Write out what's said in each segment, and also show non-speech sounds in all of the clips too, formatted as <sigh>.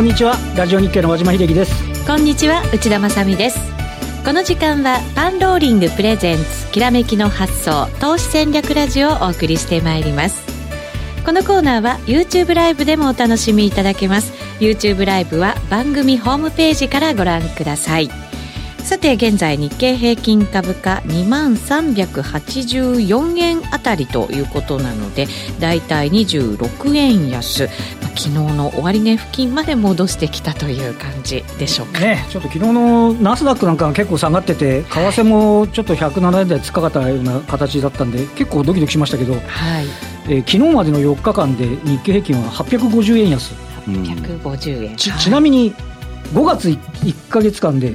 んこんにちは。ラジオ日経の和島秀樹です。こんにちは。内田まさです。この時間はパンローリングプレゼンツきらめきの発想投資戦略ラジオをお送りしてまいります。このコーナーは YouTube ライブでもお楽しみいただけます。YouTube ライブは番組ホームページからご覧ください。さて現在日経平均株価2万384円あたりということなのでだいたい26円安、昨日の終値付近まで戻してきたという感じでしょうか。ねちょっと昨日のナスダックなんかが結構下がってて為替もちょっと107円台つかかったような形だったんで結構ドキドキしましたけど、はい。えー、昨日までの4日間で日経平均は850円安。850円。ちちなみに5月 1, 1か月間で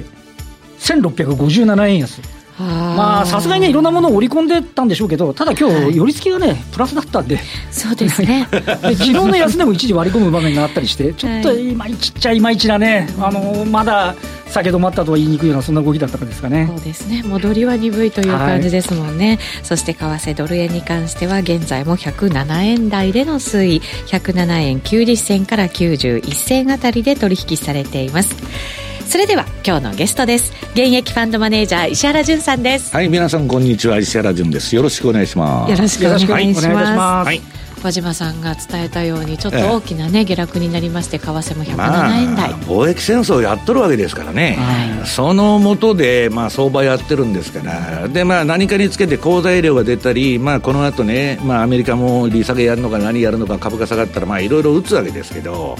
1657円安。まあさすがにねいろんなものを織り込んでたんでしょうけどただ今日寄り付きがねプラスだったんで。そうですね。<laughs> で昨日の安値も一時割り込む場面があったりしてちょっといまいちっちゃいまいちなね、あのまだ下げ止まったとは言いにくいようなそんな動きだったかですかね。そうですね。戻りは鈍いという感じですもんね、はい、そして為替ドル円に関しては現在も107円台での推移。107円90銭から91銭あたりで取引されていますそれでは今日のゲストです。現役ファンドマネージャー石原潤さんです。はい皆さんこんにちは。石原潤です。よろしくお願いします。よろしくお願いします、はい、和島さんが伝えたようにちょっと大きなね、下落になりまして為替も107円台、まあ、貿易戦争やっとるわけですからね、はい、そのもとで、まあ、相場やってるんですから。で、まあ、何かにつけて好材料が出たり、まあ、この後ね、まあ、アメリカも利下げやるのか何やるのか株価下がったらまあいろいろ打つわけですけど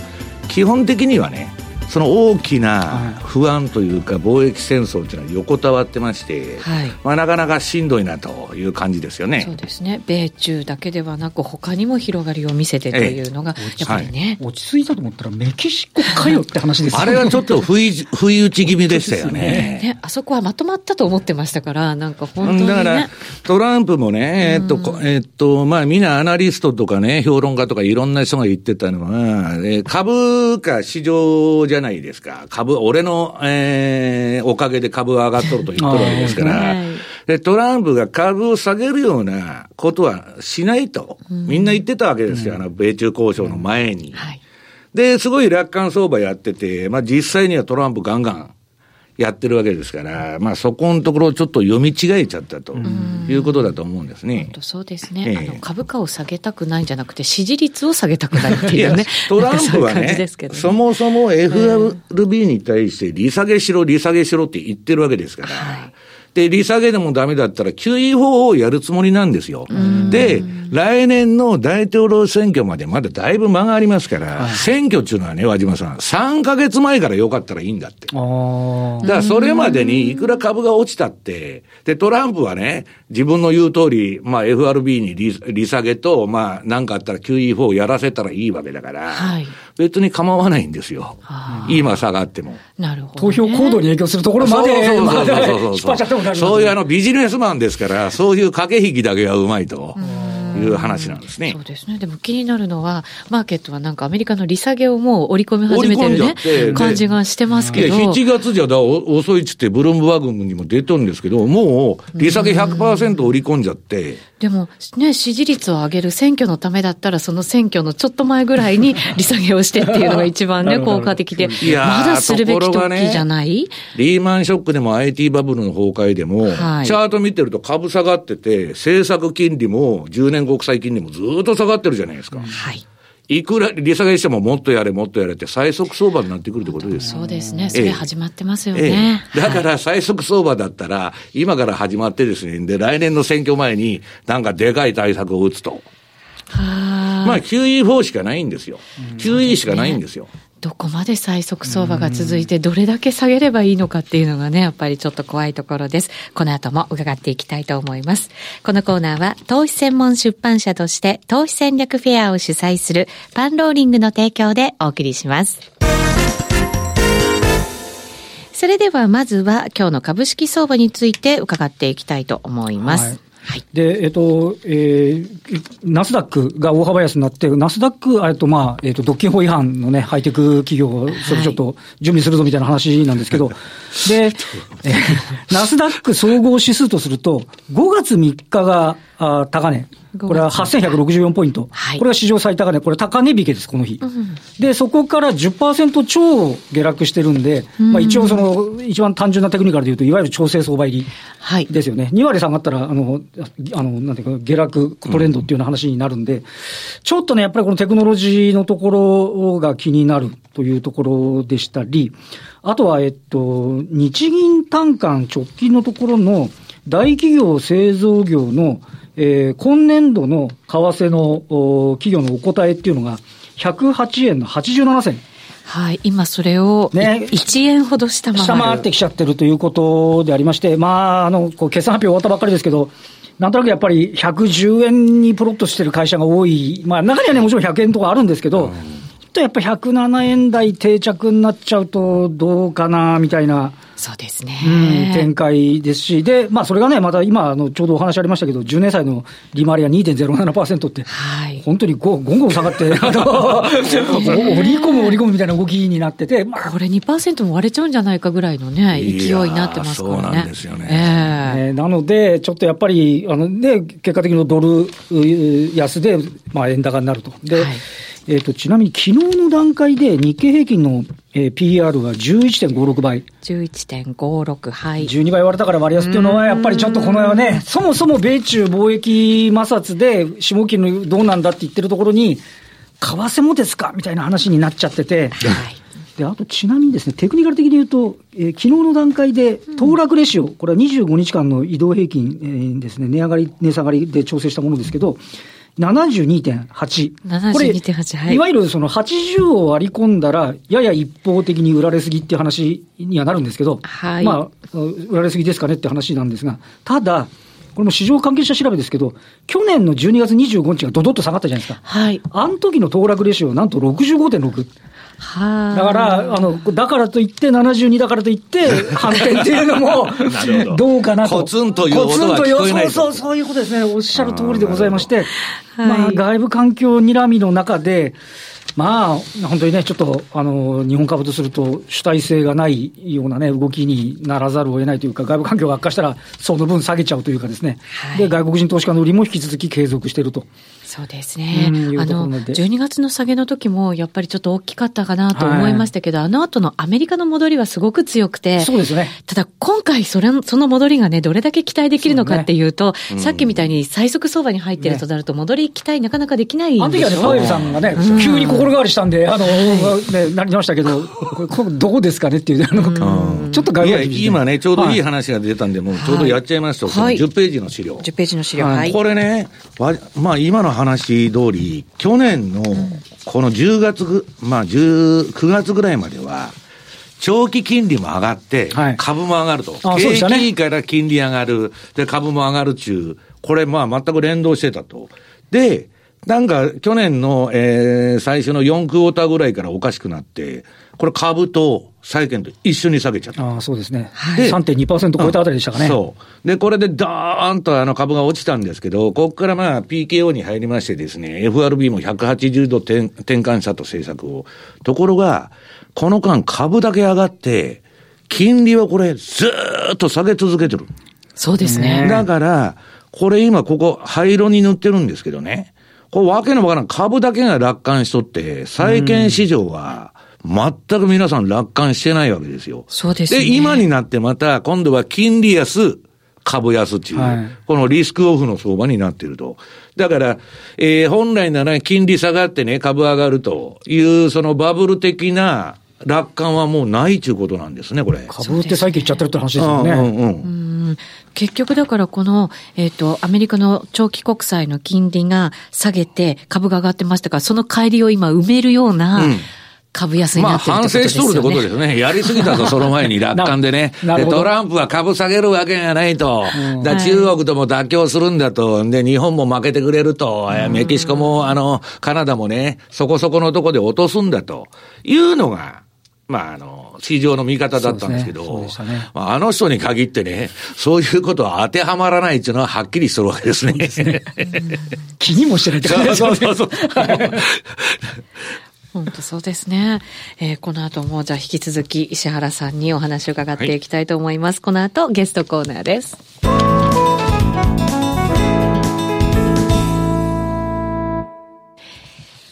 基本的にはねその大きな不安というか、貿易戦争というのは横たわってまして、はい、まあ、なかなかしんどいなという感じですよね。そうですね、米中だけではなく、他にも広がりを見せてというのが、やっぱりね、落ち着いたと思ったら、メキシコかよって話ですよね。あれはちょっと不意 <laughs> 不意打ち気味でしたよね。ね、あそこはまとまったと思ってましたから、なんか本当に、ね、だからトランプもね、えっと、えっと、まあ、みんなアナリストとかね、評論家とかいろんな人が言ってたのは、株価市場じゃないですか。株、俺の、えー、おかげで株上がっとると言っとるわけですから、<laughs> で、トランプが株を下げるようなことはしないと、みんな言ってたわけですよ、あの、米中交渉の前に。で、すごい楽観相場やってて、まあ実際にはトランプガンガンやってるわけですから、まあ、そこのところをちょっと読み違えちゃったということだと思うんですね。そうですね、えー、あの株価を下げたくないんじゃなくて、支持率を下げたくないっていうね、トランプはね、ね。そもそも FRB に対して利下げしろ、利下げしろって言ってるわけですから。はいで、利下げでもダメだったら QE4 をやるつもりなんですよ。で、来年の大統領選挙までまだだいぶ間がありますから、はい、選挙っていうのはね、和島さん、3ヶ月前からよかったらいいんだって。だからそれまでにいくら株が落ちたって、で、トランプはね、自分の言う通り、まあ FRB に利利下げと、まあなんかあったら QE4 をやらせたらいいわけだから、はい、別に構わないんですよ。今下がっても。なるほど、投票行動に影響するところまで、そうそうそうそうそう。そういうあのビジネスマンですから、そういう駆け引きだけはうまいと。いう話なんですね。そうですね。でも気になるのは、マーケットはなんかアメリカの利下げをもう織り込み始めてるね、感じがしてますけど。7月じゃだ遅いっつってブルームバーグにも出とるんですけど、もう利下げ100%織り込んじゃって。でもね、支持率を上げる選挙のためだったら、その選挙のちょっと前ぐらいに利下げをしてっていうのが一番ね、<laughs> 効果的で。まだするべき時じゃない、ね、リーマンショックでも IT バブルの崩壊でも、はい、チャート見てると株下がってて、政策金利も10年国債金利もずっと下がってるじゃないですか。はい。いくら利下げしてももっとやれもっとやれって最速相場になってくるってことですそうですね。それ始まってますよね。ええだから最速相場だったら、今から始まってですね、で、来年の選挙前になんかでかい対策を打つと。はまあ QE4 しかないんですよ。QE しかないんですよ。どこまで最速相場が続いて、どれだけ下げればいいのかっていうのがね、やっぱりちょっと怖いところです。この後も伺っていきたいと思います。このコーナーは、投資専門出版社として、投資戦略フェアを主催する、パンローリングの提供でお送りします。それではまずは今日の株式相場について伺っていきたいと思います。はいはい、で、えっ、と、えー、ナスダックが大幅安になって、ナスダック、えっと、まあ、えっ、と、独禁法違反のね、ハイテク企業、それちょっと準備するぞみたいな話なんですけど、<laughs> で、えー、ナスダック総合指数とすると、5月3日があ高値。これは8164ポイント、はい、これが史上最高値、これ高値引けです、この日。うん、で、そこから10%超下落してるんで、うん、まあ、一応その、一番単純なテクニカルでいうと、いわゆる調整相場入りですよね。はい、2割下がったら、あの、あの、なんていうか、下落トレンドっていうような話になるんで、うん、ちょっとね、やっぱりこのテクノロジーのところが気になるというところでしたり、あとは、えっと、日銀単価直近のところの大企業製造業のえー、今年度の為替の企業のお答えっていうのが、108円の87銭。はい、今それを、ね、1円ほど下回下回ってきちゃってるということでありまして、まあ、あの、こう決算発表終わったばっかりですけど、なんとなくやっぱり110円にプロットしてる会社が多い、まあ中にはね、もちろん100円とかあるんですけど、うん、ちょっとやっぱ107円台定着になっちゃうとどうかな、みたいな。そうですね。うん、展開ですし、で、まあ、それがね、また今、あの、ちょうどお話ありましたけど、10年債の利回りが2.07%って、はい、本当にごごんごん下がって、<laughs> あの、<laughs> 折り込む折り込むみたいな動きになってて、まあ、これ2%も割れちゃうんじゃないかぐらいのね、勢いになってますからね。そうなんですよね。えー、なので、ちょっとやっぱり、あの、ね、結果的にドル安で、まあ、円高になると。で、はいえっ、ー、と、ちなみに昨日の段階で日経平均の、えー、PR が11.56倍。11.56、はい。12倍割れたから割安っていうのは、やっぱりちょっとこのね、そもそも米中貿易摩擦で下期のどうなんだって言ってるところに、為替もですか？みたいな話になっちゃってて。はい。で、あとちなみにですね、テクニカル的に言うと、えー、昨日の段階で、騰落レシオ、これは25日間の移動平均、えー、ですね、値上がり、値下がりで調整したものですけど、72.8。72.8、はい。いわゆるその80を割り込んだら、やや一方的に売られすぎっていう話にはなるんですけど、はい。まあ、売られすぎですかねって話なんですが、ただ、これも市場関係者調べですけど、去年の12月25日がどどっと下がったじゃないですか。はい。あの時の騰落レシオはなんと65.6。はだから、あの、だからといって、72だからといって、<laughs> 反転っていうのも、ど。うかなと。コツンという音は聞こえないそうそう、そういうことですね。おっしゃる通りでございまして、まあ、外部環境睨みの中で、まあ、本当にね、ちょっと、あの、日本株とすると主体性がないようなね、動きにならざるを得ないというか、外部環境が悪化したら、その分下げちゃうというかですね、はい、で、外国人投資家の売りも引き続き継続していると。そうですね。あの、12月の下げの時も、やっぱりちょっと大きかったかなと思いましたけど、はい、あの後のアメリカの戻りはすごく強くて、そうですね。ただ、今回、それ、その戻りがね、どれだけ期待できるのかっていうと、うね、さっきみたいに最速相場に入ってるとなると、戻り期待なかなかできないんですよ。あの時はね、パウエルさんがね、急に心変わりしたんで、あの、ね、なりましたけど、これ、どうですかねっていう、あの、ちょっと外部今ね、ちょうどいい話が出たんで、もうちょうどやっちゃいますと、はい、10ページの資料。10ページの資料。はい、これね、まあ、今の話通り、り、去年のこの10月、まあ9月ぐらいまでは、長期金利も上がって、株も上がると。はい、景気いいから金利上がる。で、株も上がる中、これまあ全く連動してたと。で、なんか去年の、えー、最初の4クォーターぐらいからおかしくなって、これ株と債券と一緒に下げちゃった。ああ、そうですね。で、3.2%超えたあたりでしたかね。そう。で、これでダーンとあの株が落ちたんですけど、ここからまあ PKO に入りましてですね、FRB も180度転転換したと政策を。ところが、この間株だけ上がって、金利はこれずっと下げ続けてる。そうですね。だから、これ今ここ灰色に塗ってるんですけどね。これわけのわからん株だけが楽観しとって、債券市場は、全く皆さん楽観してないわけですよ。そうですね。で、今になってまた、今度は金利安、株安っていう、はい、このリスクオフの相場になっていると。だから、えー、本来なら金利下がってね、株上がるという、そのバブル的な楽観はもうないということなんですね、これ。株って最近言っちゃってるって話ですよね。うんうんうん結局だからこの、えっ、ー、と、アメリカの長期国債の金利が下げて株が上がってましたから、その帰りを今埋めるような、うん株安になってる、ね、まあ反省しとるってことですね。やりすぎたと、その前に楽観でね。<laughs> で、トランプは株下げるわけがないと。うん、だ中国とも妥協するんだと。で、日本も負けてくれると。メキシコも、あの、カナダもね、そこそこのとこで落とすんだと。いうのが、まあ、あの、市場の見方だったんですけど、ねね、まあ、あの人に限ってね、そういうことは当てはまらないっていうのははっきりするわけですね。すね気にもしてないってことですね。そうそうそう。<laughs> 本当そうですね。えー、この後もじゃあ引き続き石原さんにお話を伺っていきたいと思います。はい、この後ゲストコーナーです。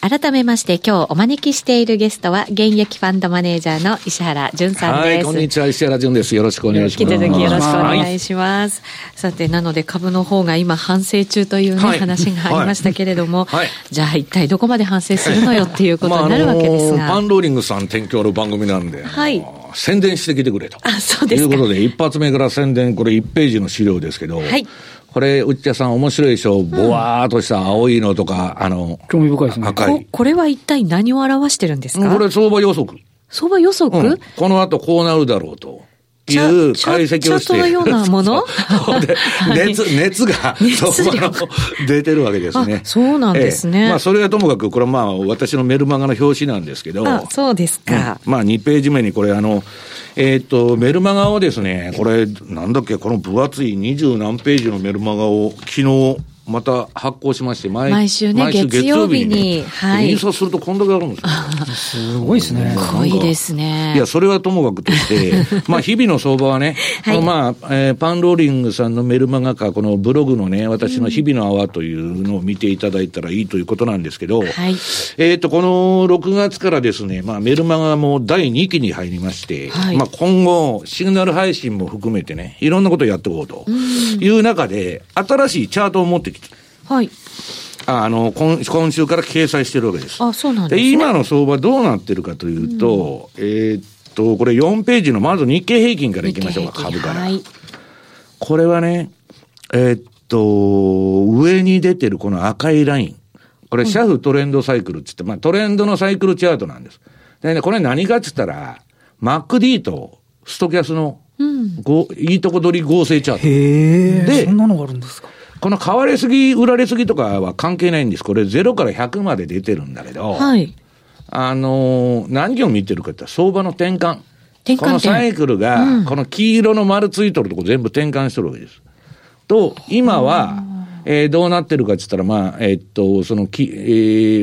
改めまして今日お招きしているゲストは現役ファンドマネージャーの石原淳さんです。はい、こんにちは、石原淳です。よろしくお願いします。引き続きよろしくお願いします。はい、さて、なので株の方が今反省中というね、はい、話がありましたけれども、はい、じゃあ一体どこまで反省するのよっていうことになるわけですが。まあ、パンローリングさん提供の番組なんで、はい。宣伝してきてくれと。あ、そうですということで、一発目から宣伝、これ1ページの資料ですけど、はい。これ、内田さん面白いでしょ？ぼわーっとした青いのとか、あの、興味深いですね。赤い。これは一体何を表してるんですか？これ相場予測。相場予測、うん、この後こうなるだろうと。いう解析をして。のようなもの？<laughs> で <laughs> 熱、熱が、<laughs> 出てるわけですね。そうなんですね。えー、まあ、それはともかく、これはまあ、私のメルマガの表紙なんですけど。あ、そうですか。うん、まあ、2ページ目にこれ、あの、えっ、と、メルマガをですね、これ、なんだっけ、この分厚い二十何ページのメルマガを昨日、また発行しまして、毎毎週ね、毎週月曜日に、はい。印刷するとこんだけあるんですよ。すごいですね。すごいですね。いや、それはともかくとして、<laughs> まあ、日々の相場はね、はい、まあ、えー、パンローリングさんのメルマガか、このブログのね、私の日々の泡というのを見ていただいたらいいということなんですけど、はい。えっ、と、この6月からですね、まあ、メルマガも第2期に入りまして、はい、まあ、今後、シグナル配信も含めてね、いろんなことをやっていこうという中で、新しいチャートを持ってきて、はい。あの今今週から掲載してるわけです。あそうなんです、ね、で今の相場どうなってるかというと、うん、えー、っと、これ4ページのまず日経平均からいきましょうか、株から。はい、これはね、えー、っと、上に出てるこの赤いライン。これ、シャフトレンドサイクルって言って、まあトレンドのサイクルチャートなんです。でね、これ何かって言ったら、MacD とストキャスの、うん、いいとこ取り合成チャート。へで、そんなのがあるんですか？この買われすぎ、売られすぎとかは関係ないんです。これ0から100まで出てるんだけど、はい。あのー、何を見てるかって相場の転換。転換このサイクルが、この黄色の丸ついとるとこ全部転換してるわけです。と、今は、えー、どうなってるかって言ったら、まあ、えー、っと、そのき、え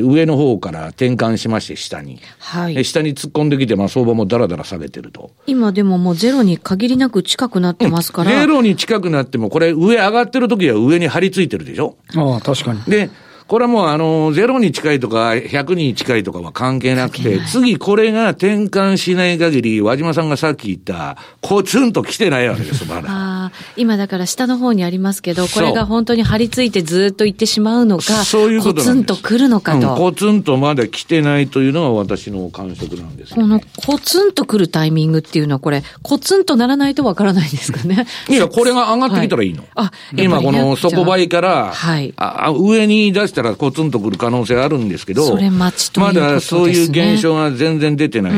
ー、上の方から転換しまして、下に。はい。下に突っ込んできて、まあ、相場もだらだら下げてると。今でももうゼロに限りなく近くなってますから。ゼロに近くなっても、これ上上がってる時は上に張り付いてるでしょ？ああ、確かに。で、これはもうあの、0に近いとか100に近いとかは関係なくて、次これが転換しない限り、和島さんがさっき言った、コツンと来てないわけです、まだ。あ今だから下の方にありますけど、これが本当に張り付いてずっと行ってしまうのか、そういうことコツンと来るのかと、うん、コツンとまだ来てないというのが私の感触なんです、ね、このコツンと来るタイミングっていうのは、これ、コツンとならないとわからないですかね？いや、これが上がってきたらいいの。はい、今この底倍から、はい、あ上に出したらコツンとくる可能性あるんですけど、それ待ちという、ね、まだそういう現象が全然出てない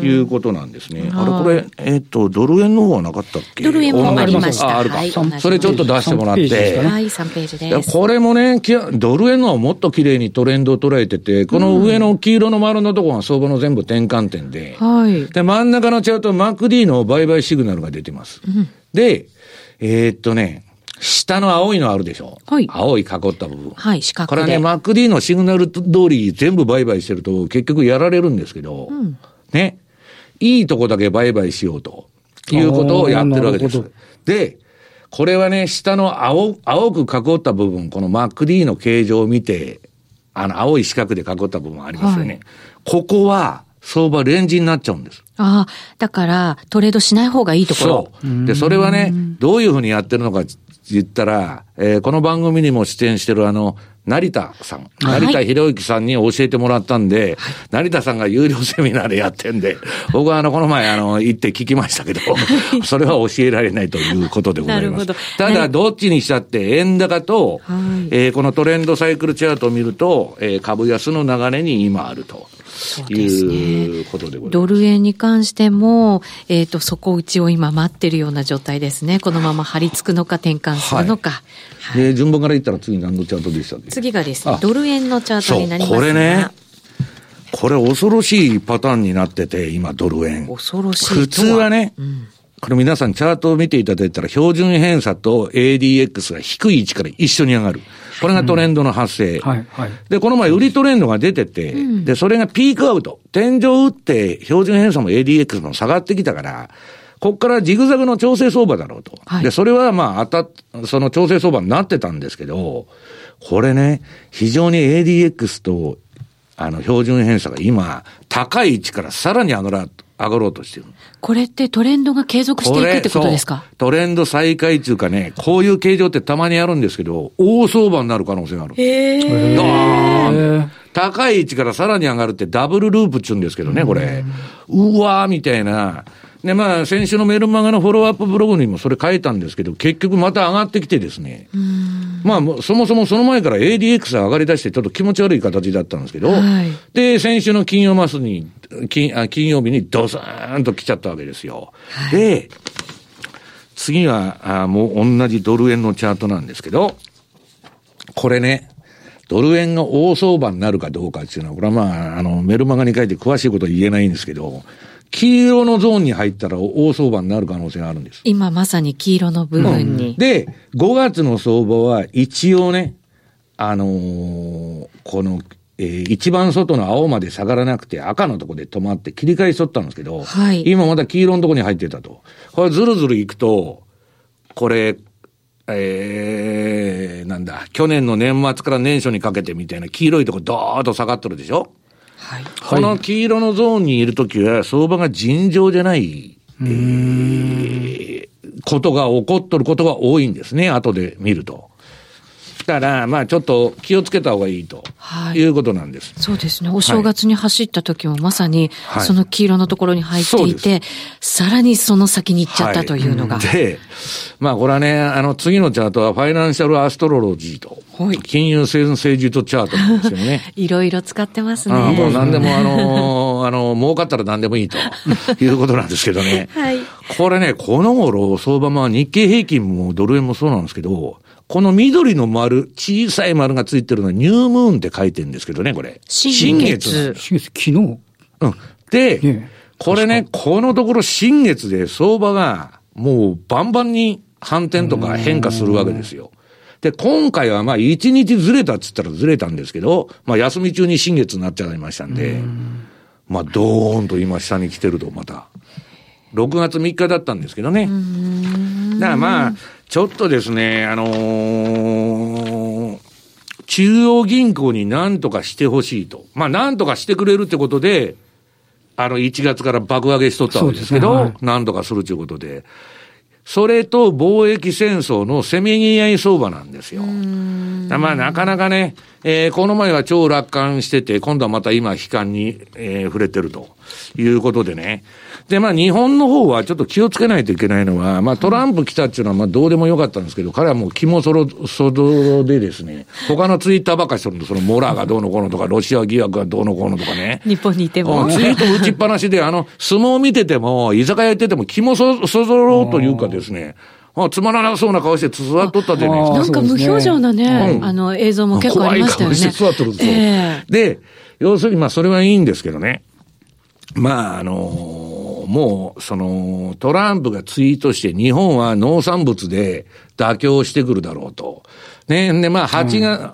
ということなんですね。あれ、これ、えっ、と、ドル円の方はなかったっけ？ドル円もありました。あ、あるか、はい。それちょっと出してもらって。はい、3ページです。これもね、ドル円のはもっと綺麗にトレンドを捉えてて、この上の黄色の丸のところが相場の全部転換点で、はい、で、真ん中のチャート、MacD の売買シグナルが出てます。うん、で、えー、っとね、下の青いのあるでしょはい。青い囲った部分。はい、四角これはね、MacD のシグナル通り全部売買してると結局やられるんですけど、うん、ね。いいとこだけ売買しようということをやってるわけです。で、これはね、下の青、青く囲った部分、この MacD の形状を見て、あの、青い四角で囲った部分ありますよね。はい、ここは、相場レンジになっちゃうんです。ああ、だから、トレードしない方がいいところ。そう。で、それはね、どういうふうにやってるのか言ったら、えー、この番組にも出演してるあの、成田さん、成田博之さんに教えてもらったんで、はい、成田さんが有料セミナーでやってんで、<laughs> 僕はあの、この前あの、行って聞きましたけど、<laughs> それは教えられないということでございます。ただ、どっちにしたって、円高と、はい、えー、このトレンドサイクルチャートを見ると、えー、株安の流れに今あると。そうですね。ドル円に関しても、えっ、ー、と、底打ちを今待ってるような状態ですね。このまま張り付くのか転換するのか。はい、で、順番から言ったら次何のチャートでした次がですね、ドル円のチャートになりますこれね、これ恐ろしいパターンになってて、今ドル円。恐ろしい普通はね、うんこれ皆さんチャートを見ていただいたら標準偏差と ADX が低い位置から一緒に上がる。これがトレンドの発生。うんはいはい、で、この前売りトレンドが出てて、うん、で、それがピークアウト。天井打って標準偏差も ADX も下がってきたから、ここからジグザグの調整相場だろうと。はい、で、それはまあ、当たその調整相場になってたんですけど、これね、非常に ADX とあの、標準偏差が今、高い位置からさらに上がら、上がろうとしてる。これってトレンドが継続していくってことですか？トレンド再開っていうかね、こういう形状ってたまにあるんですけど、大相場になる可能性がある。へー。高い位置からさらに上がるってダブルループっちゅうんですけどね、これ。うわーみたいな。で、まあ、先週のメルマガのフォローアップブログにもそれ書いたんですけど、結局また上がってきてですね。まあ、そもそもその前から ADX が上がり出してちょっと気持ち悪い形だったんですけど、はい、で、先週の金曜マスに、金あ金曜日にドスーンと来ちゃったわけですよ。はい、で、次は、あもう同じドル円のチャートなんですけど、これね、ドル円が大相場になるかどうかっていうのは、これはまあ、あの、メルマガに書いて詳しいことは言えないんですけど、黄色のゾーンに入ったら大相場になる可能性があるんです。今まさに黄色の部分に。うん、で、5月の相場は一応ね、あのー、この、えー、一番外の青まで下がらなくて赤のとこで止まって切り返しとったんですけど、はい、今まだ黄色のとこに入ってたと。これずるずるいくと、これ、えー、なんだ、去年の年末から年初にかけてみたいな黄色いとこドーッと下がってるでしょ？はい、この黄色のゾーンにいるときは、相場が尋常じゃない、えー、ことが起こっとることが多いんですね、後で見ると。だから、まあちょっと気をつけた方がいいと、はい、いうことなんです。そうですね。お正月に走った時もまさに、その黄色のところに入っていて、はい、さらにその先に行っちゃったというのが。はい、で、まあこれはね、あの次のチャートはファイナンシャルアストロロジーと、はい、金融政治とチャートなんですよね。<laughs> いろいろ使ってますね。もう何でもあの、あの、儲かったら何でもいいと <laughs> いうことなんですけどね。はい、これね、この頃相場まあ日経平均もドル円もそうなんですけど、この緑の丸、小さい丸がついてるのはニュームーンって書いてるんですけどね、これ。新月。新月、昨日？うん。で、ね、これね、このところ新月で相場がもうバンバンに反転とか変化するわけですよ。で、今回はまあ一日ずれたっつったらずれたんですけど、まあ休み中に新月になっちゃいましたんで、んまあドーンと今下に来てるとまた。6月3日だったんですけどね。だからまあ、ちょっとですね、あのー、中央銀行に何とかしてほしいと。まあ、何とかしてくれるってことで、あの、1月から爆上げしとったわけですけど、ねはい、何とかするということで。それと貿易戦争のせめぎ合い相場なんですよ。まあ、なかなかね、えー、この前は超楽観してて、今度はまた今悲観に、えー、触れてるということでね。で、まあ日本の方はちょっと気をつけないといけないのは、まあトランプ来たっていうのはまあどうでもよかったんですけど、彼はもう気もそろ、そろでですね、他のツイッターばっかりするんで、そのモラーがどうのこうのとか、ロシア疑惑がどうのこうのとかね。日本にいても。ツイート打ちっぱなしで、あの、相撲見てても、居酒屋行ってても気もそ、そぞろうというかですね、あつまらなそうな顔して座っとったじゃないですか。なんか無表情なね、うん、あの映像も結構ありましたよね。怖い顔して座っとるんですよ。えー、で、要するにまあそれはいいんですけどね。まああのーもう、その、トランプがツイートして、日本は農産物で妥協してくるだろうと。ね、で、まあ、8月、うん、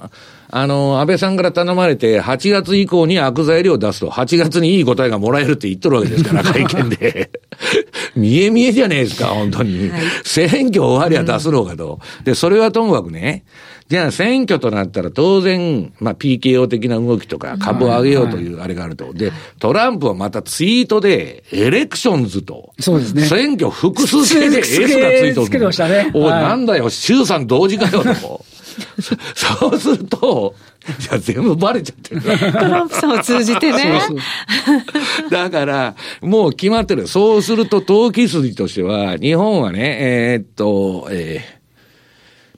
あの、安倍さんから頼まれて、8月以降に悪材料を出すと、8月にいい答えがもらえるって言っとるわけですから、会見で。<laughs> 見え見えじゃねえですか、本当に。はい、選挙終わりは出すのかと。で、それはともかくね、じゃあ選挙となったら当然、まあ PKO 的な動きとか株を上げようというあれがあると。で、トランプはまたツイートで、エレクションズと。そうですね。選挙複数形で S がついてる。つけてましたね。おい、なんだよ、衆参同時かよと。<laughs> そうすると、じゃあ全部バレちゃってる。トランプさんを通じてね。そうそうだから、もう決まってる。そうすると、投機筋としては、日本はね、えー、っと、えー、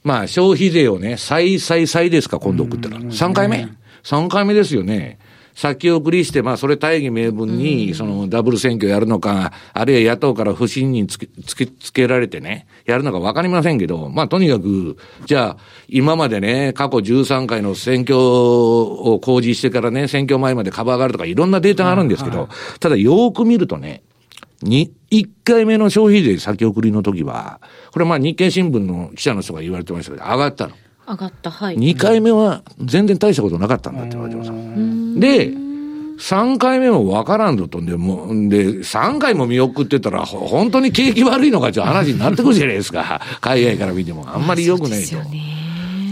まあ、消費税をね、再再再ですか、今度送ったら。3回目 ?3 回目ですよね。先送りして、まあ、それ大義名分に、その、ダブル選挙やるのか、あるいは野党から不信任つけ、つけ、つけられてね、やるのかわかりませんけど、まあ、とにかく、じゃあ、今までね、過去13回の選挙を公示してからね、選挙前まで株上がるとか、いろんなデータがあるんですけど、ただ、よーく見るとね、に、1回目の消費税先送りの時は、これまあ日経新聞の記者の人が言われてましたけど、上がったの。上がった、はい。2回目は全然大したことなかったんだって言われてます。で、3回目もわからんぞとんで、もで、3回も見送ってたら、本当に景気悪いのかって話になってくるじゃないですか。<laughs> 海外から見ても。あんまり良くないと。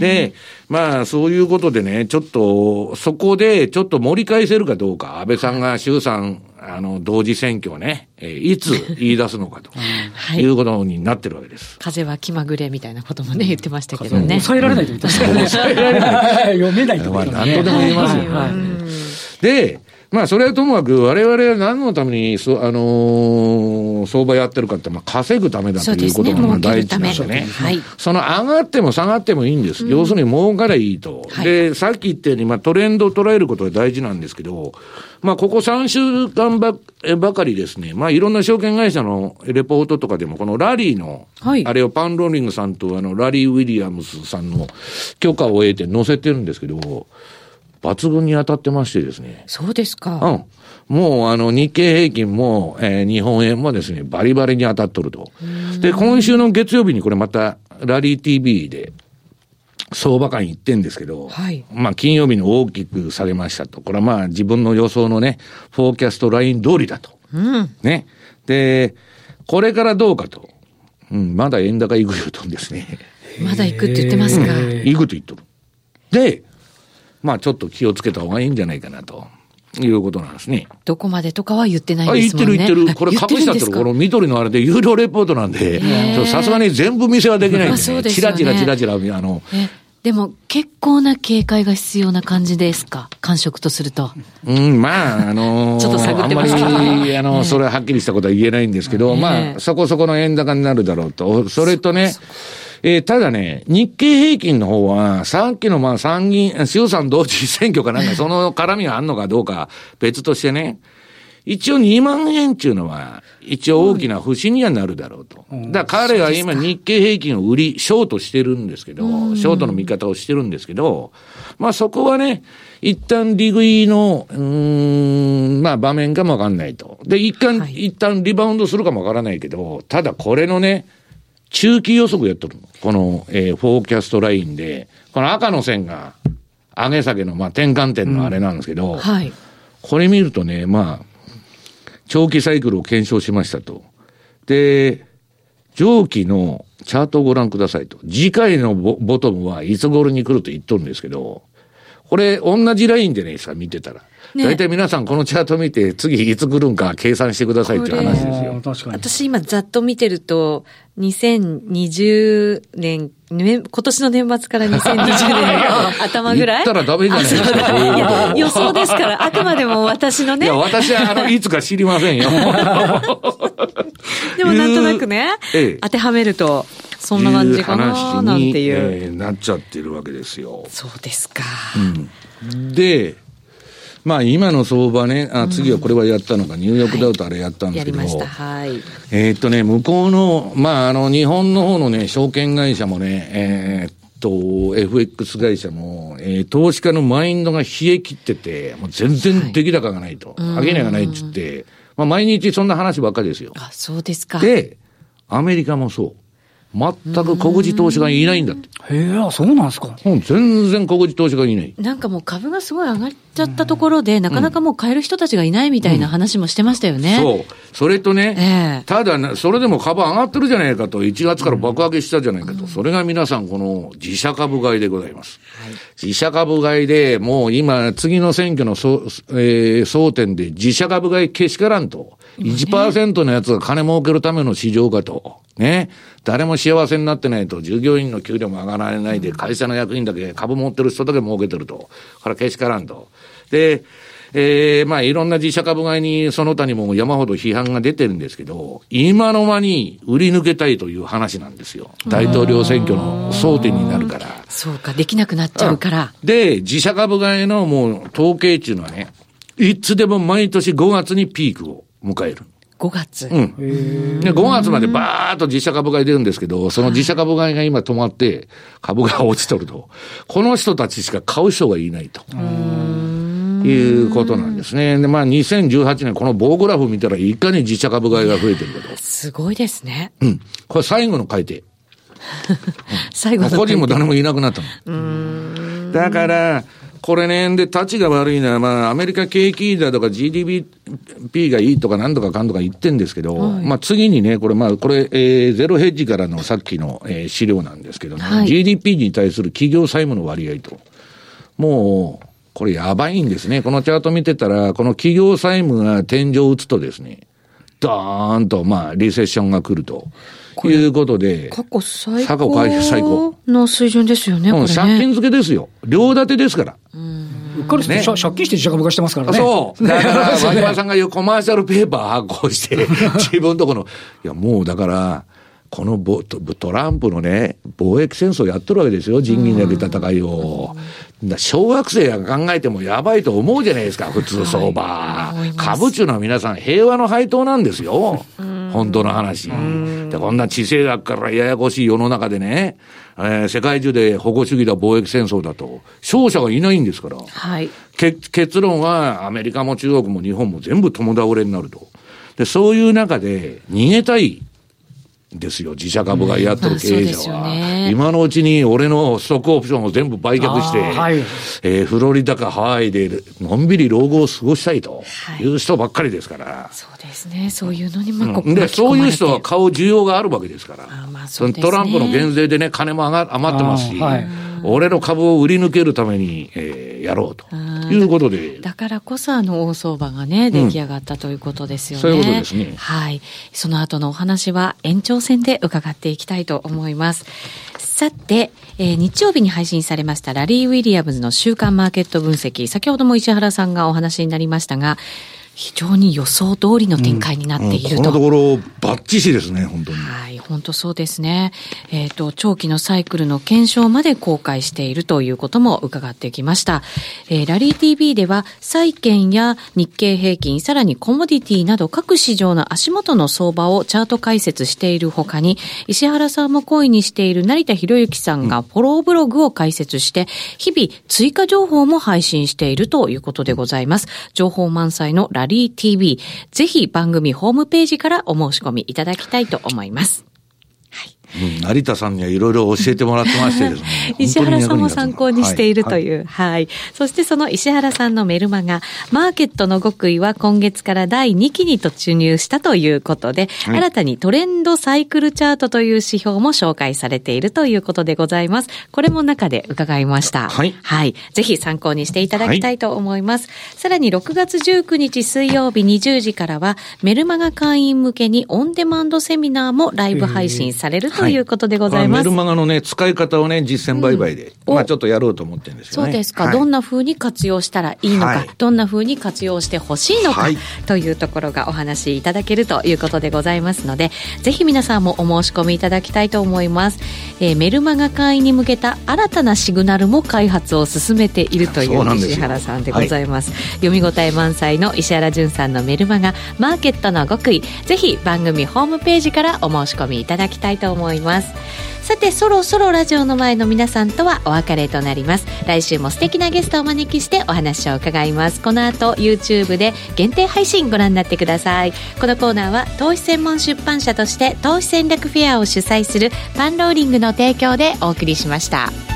で、まあ、そういうことでね、ちょっと、そこで、ちょっと盛り返せるかどうか、安倍さんが衆参、あの、同時選挙をね、えー、いつ言い出すのかと、<laughs> はい、いうことになってるわけです。風は気まぐれみたいなこともね、言ってましたけどね。抑えられないと言ってましたね。抑えられない。読めないと、ね。まあ、何とでも言えますよ。はい、で、まあ、それはともかく、我々は何のために、そあのー、相場やってるかって、まあ、稼ぐためだということが第一なんでね。はい、その上がっても下がってもいいんです。うん、要するに儲かりゃいいと。はい、で、さっき言ったように、まあ、トレンドを捉えることが大事なんですけど、まあ、ここ3週間ばばかりですね、まあ、いろんな証券会社のレポートとかでも、このラリーの、はい、あれをパンローリングさんと、あの、ラリー・ウィリアムスさんの許可を得て載せてるんですけど、抜群に当たってましてですね。そうですか。うん。もうあの日経平均も、えー、日本円もですね、バリバリに当たっとると。で、今週の月曜日にこれまた、ラリー TV で、相場感言ってんですけど、はい、まあ金曜日に大きく下げましたと。これはまあ自分の予想のね、フォーキャストライン通りだと。うん、ね。で、これからどうかと。うん、まだ円高いくよとんですね。まだ行くって言ってますか。行くと言っとる。で、まあちょっと気をつけた方がいいんじゃないかなと。いうことなんですね。どこまでとかは言ってないですもんね。あ、言ってる言ってる。これ隠したってる、この緑のあれで有料レポートなんで、さすがに全部見せはできないんで、ね。チラチラチラチラ、あの、でも結構な警戒が必要な感じですか？感触とすると。うん、まあ、あのー、<laughs> ちょっと探ってますあんまり、あの、<laughs> それははっきりしたことは言えないんですけど、まあ、そこそこの円高になるだろうと。それとね、えー、ただね、日経平均の方は、さっきのまあ参議院、衆参同時選挙かなんか、<laughs> その絡みがあるのかどうか別としてね、一応2万円っていうのは、一応大きな節にはなるだろうと。だから彼は今日経平均を売り、ショートしてるんですけど、ショートの見方をしてるんですけど、まあそこはね、一旦利食いの、うん、まあ場面かもわかんないと。で、一旦、はい、一旦リバウンドするかもわからないけど、ただこれのね、中期予測やっとるの。この、えー、フォーキャストラインで、この赤の線が、上げ下げの、まあ、転換点のあれなんですけど、うんはい、これ見るとね、まあ、長期サイクルを検証しましたと。で、上記のチャートをご覧くださいと。次回のボボトムはいつ頃に来ると言っとるんですけど、これ同じラインでね、さ、見てたら。ね、大体皆さんこのチャート見て、次いつ来るんか計算してくださいっていう話ですよ。私今ざっと見てると、2020年、今年の年末から2020年の頭ぐらい？言ったらダメじゃないですか。いや、予想ですから、あくまでも私のね。いや、私は、あの、いつか知りませんよ。<laughs> でもなんとなくね、ええ、当てはめると、そんな感じかな、なんていう。えー、なっちゃってるわけですよ。そうですか。うん、で、まあ今の相場ね、あ次はこれはやったのか、ニューヨークダウとあれやったんですけど、はい、えー、っとね、向こうの、まああの日本の方のね、証券会社もね、えー、と、FX 会社も、えー、投資家のマインドが冷え切ってて、もう全然出来高がないと。はい、上げ値がないって言って、まあ毎日そんな話ばっかりですよ。あ、そうですか。で、アメリカもそう。全く小口投資がいないんだって。へえ、そうなんですか。うん、全然小口投資がいない。なんかもう株がすごい上がっちゃったところで、なかなかもう買える人たちがいないみたいな話もしてましたよね。うん、そう。それとね、えー、ただ、それでも株上がってるじゃないかと、1月から爆上げしたじゃないかと、うん、それが皆さんこの自社株買いでございます。はい、自社株買いで、もう今、次の選挙のそ、えー、争点で自社株買いけしからんと。1%のやつが金儲けるための市場かと。ね。誰も幸せになってないと、従業員の給料も上がらないで、会社の役員だけ、株持ってる人だけ儲けてると。からけしからんと。で、えー、まあいろんな自社株買いにその他にも山ほど批判が出てるんですけど、今の間に売り抜けたいという話なんですよ。大統領選挙の争点になるから。そうか、できなくなっちゃうから。で、自社株買いのもう統計っていうのはね、いつでも毎年5月にピークを迎える。5月。うん。で、5月までバーっと自社株買い出るんですけど、その自社株買いが今止まって、株が落ちとると。この人たちしか買う人がいないと。いうことなんですね。で、まあ、2018年、この棒グラフ見たら、いかに自社株買いが増えてるかと。すごいですね。うん。これ最後の改定。<laughs> 最後の個人も誰もいなくなったの。だから、これね、で、立ちが悪いのは、まあ、アメリカ景気だとか GDP がいいとかなんとかかんとか言ってんですけど、はい、まあ、次にね、これ、まあ、これ、えー、ゼロヘッジからのさっきの、えー、資料なんですけどね、はい、GDP に対する企業債務の割合と。もう、これやばいんですね。このチャート見てたら、この企業債務が天井を打つとですね、ドーンと、まあ、リセッションが来ると。いうことで。過去最高。最高。の水準ですよね、これ、ね、借金付けですよ。両立てですから。うっかりして、ね、借金して自社株化してますからね。そう。だから、和島さんが言うコマーシャルペーパー発行して、<laughs> 自分とこの、いや、もうだから、このトランプのね、貿易戦争やってるわけですよ、人民だけ戦いを。小学生が考えてもやばいと思うじゃないですか、普通相場。はい、株中の皆さん、平和の配当なんですよ。本当の話。で、こんな地政学からややこしい世の中でね、えー、世界中で保護主義だ、貿易戦争だと、勝者がいないんですから。はい。結論は、アメリカも中国も日本も全部共倒れになると。で、そういう中で、逃げたいですよ、自社株がやってる経営者は、ね、今のうちに俺のストックオプションを全部売却して、はい、えー、フロリダかハワイでのんびり老後を過ごしたいとい。う人ばっかりですから。はい、そうですね、そういうのにも、うん、で、そういう人は買う需要があるわけですから。まあね、トランプの減税でね、金も余ってますし。俺の株を売り抜けるために、えー、やろうということで。だからこそあの大相場がね、出来上がったということですよね。そういうことですね。はい。その後のお話は延長戦で伺っていきたいと思います。さて、えー、日曜日に配信されましたラリー・ウィリアムズの週間マーケット分析、先ほども石原さんがお話になりましたが、非常に予想通りの展開になっていると。うんうん、このところ、バッチシですね、本当に。はい、本当そうですね。えっ、ー、と、長期のサイクルの検証まで公開しているということも伺ってきました。えー、ラリー TV では、債券や日経平均、さらにコモディティなど各市場の足元の相場をチャート解説しているほかに、石原さんも恋にしている成田博之さんがフォローブログを解説して、日々追加情報も配信しているということでございます。情報満載のラリー TV。ぜひ番組ホームページからお申し込みいただきたいと思います。うん、成田さんにはいろいろ教えてもらってましてですね。<laughs> 石原さんも参考にしているという、はい、はい。そしてその石原さんのメルマガ、マーケットの極意は今月から第2期に突入したということで、はい、新たにトレンドサイクルチャートという指標も紹介されているということでございます。これも中で伺いました。はい。はい。ぜひ参考にしていただきたいと思います。はい、さらに6月19日水曜日20時からは、メルマガ会員向けにオンデマンドセミナーもライブ配信されるということでございます。メルマガのね、使い方をね、実践売買で、うん、まあちょっとやろうと思ってるんですよね。そうですか。はい、どんな風に活用したらいいのか、はい、どんな風に活用してほしいのか、はい、というところがお話しいただけるということでございますので、ぜひ皆さんもお申し込みいただきたいと思います。えー、メルマガ会員に向けた新たなシグナルも開発を進めているという石原さんでございます。読み応え満載の石原淳さんのメルマガ、マーケットの極意、ぜひ番組ホームページからお申し込みいただきたいと思います。さてそろそろラジオの前の皆さんとはお別れとなります来週も素敵なゲストをお招きしてお話を伺いますこの後 YouTube で限定配信ご覧になってくださいこのコーナーは投資専門出版社として投資戦略フェアを主催するパンローリングの提供でお送りしました。